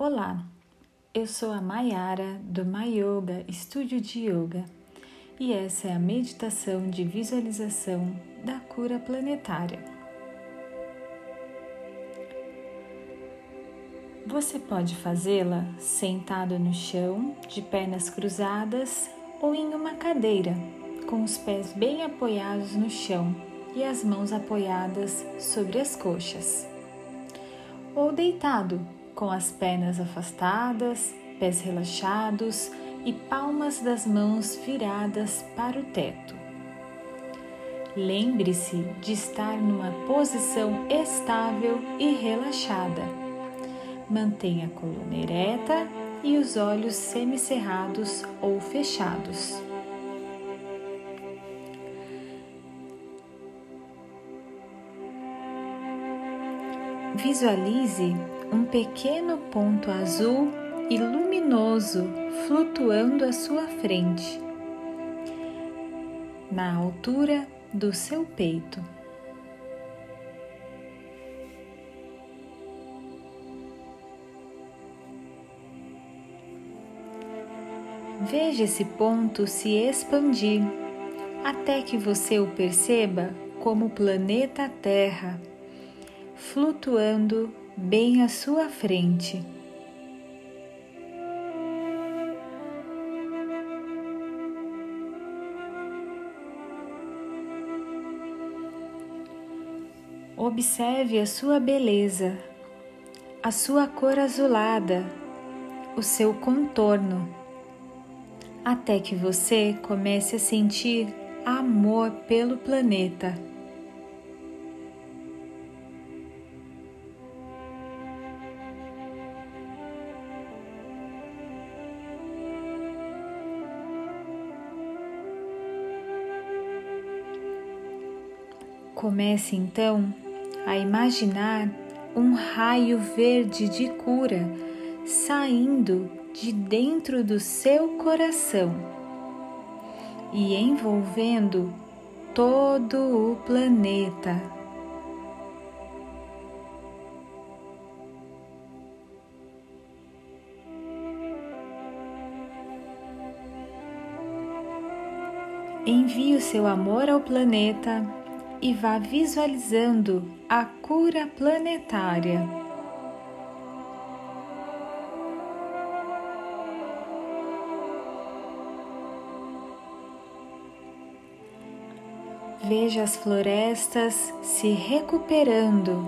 Olá, eu sou a Mayara do Mayoga Estúdio de Yoga e essa é a meditação de visualização da cura planetária. Você pode fazê-la sentado no chão, de pernas cruzadas ou em uma cadeira, com os pés bem apoiados no chão e as mãos apoiadas sobre as coxas. Ou deitado, com as pernas afastadas, pés relaxados e palmas das mãos viradas para o teto. Lembre-se de estar numa posição estável e relaxada. Mantenha a coluna ereta e os olhos semicerrados ou fechados. Visualize um pequeno ponto azul e luminoso flutuando à sua frente, na altura do seu peito. Veja esse ponto se expandir até que você o perceba como planeta Terra flutuando bem à sua frente. Observe a sua beleza, a sua cor azulada, o seu contorno, até que você comece a sentir amor pelo planeta. Comece então a imaginar um raio verde de cura saindo de dentro do seu coração e envolvendo todo o planeta. Envie o seu amor ao planeta e vá visualizando a cura planetária. Veja as florestas se recuperando.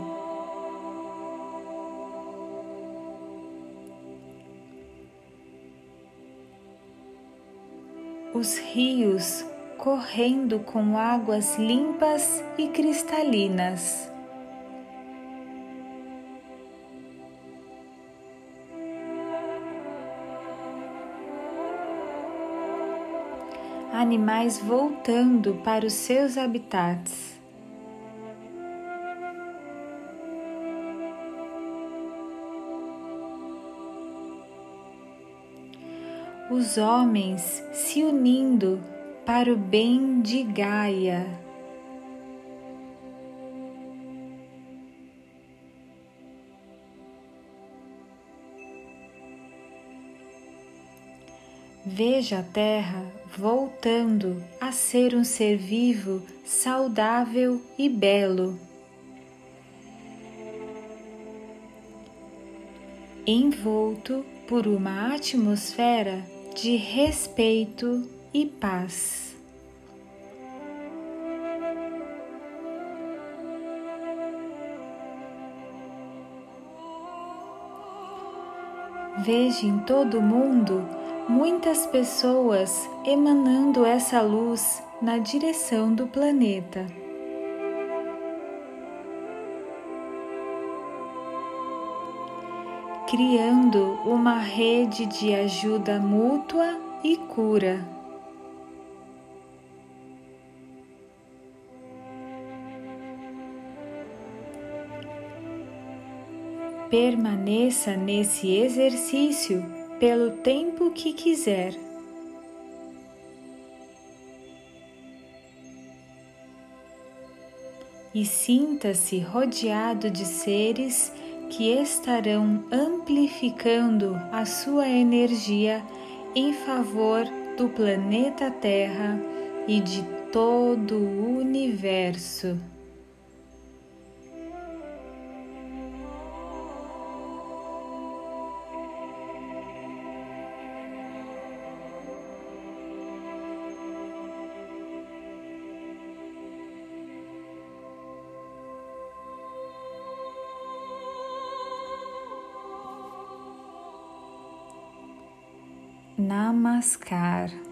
Os rios correndo com águas limpas e cristalinas. Animais voltando para os seus habitats. Os homens se unindo para o bem de Gaia. Veja a Terra voltando a ser um ser vivo, saudável e belo. Envolto por uma atmosfera de respeito e paz. Veja em todo o mundo muitas pessoas emanando essa luz na direção do planeta. Criando uma rede de ajuda mútua e cura. Permaneça nesse exercício pelo tempo que quiser. E sinta-se rodeado de seres que estarão amplificando a sua energia em favor do planeta Terra e de todo o universo. Namaskar.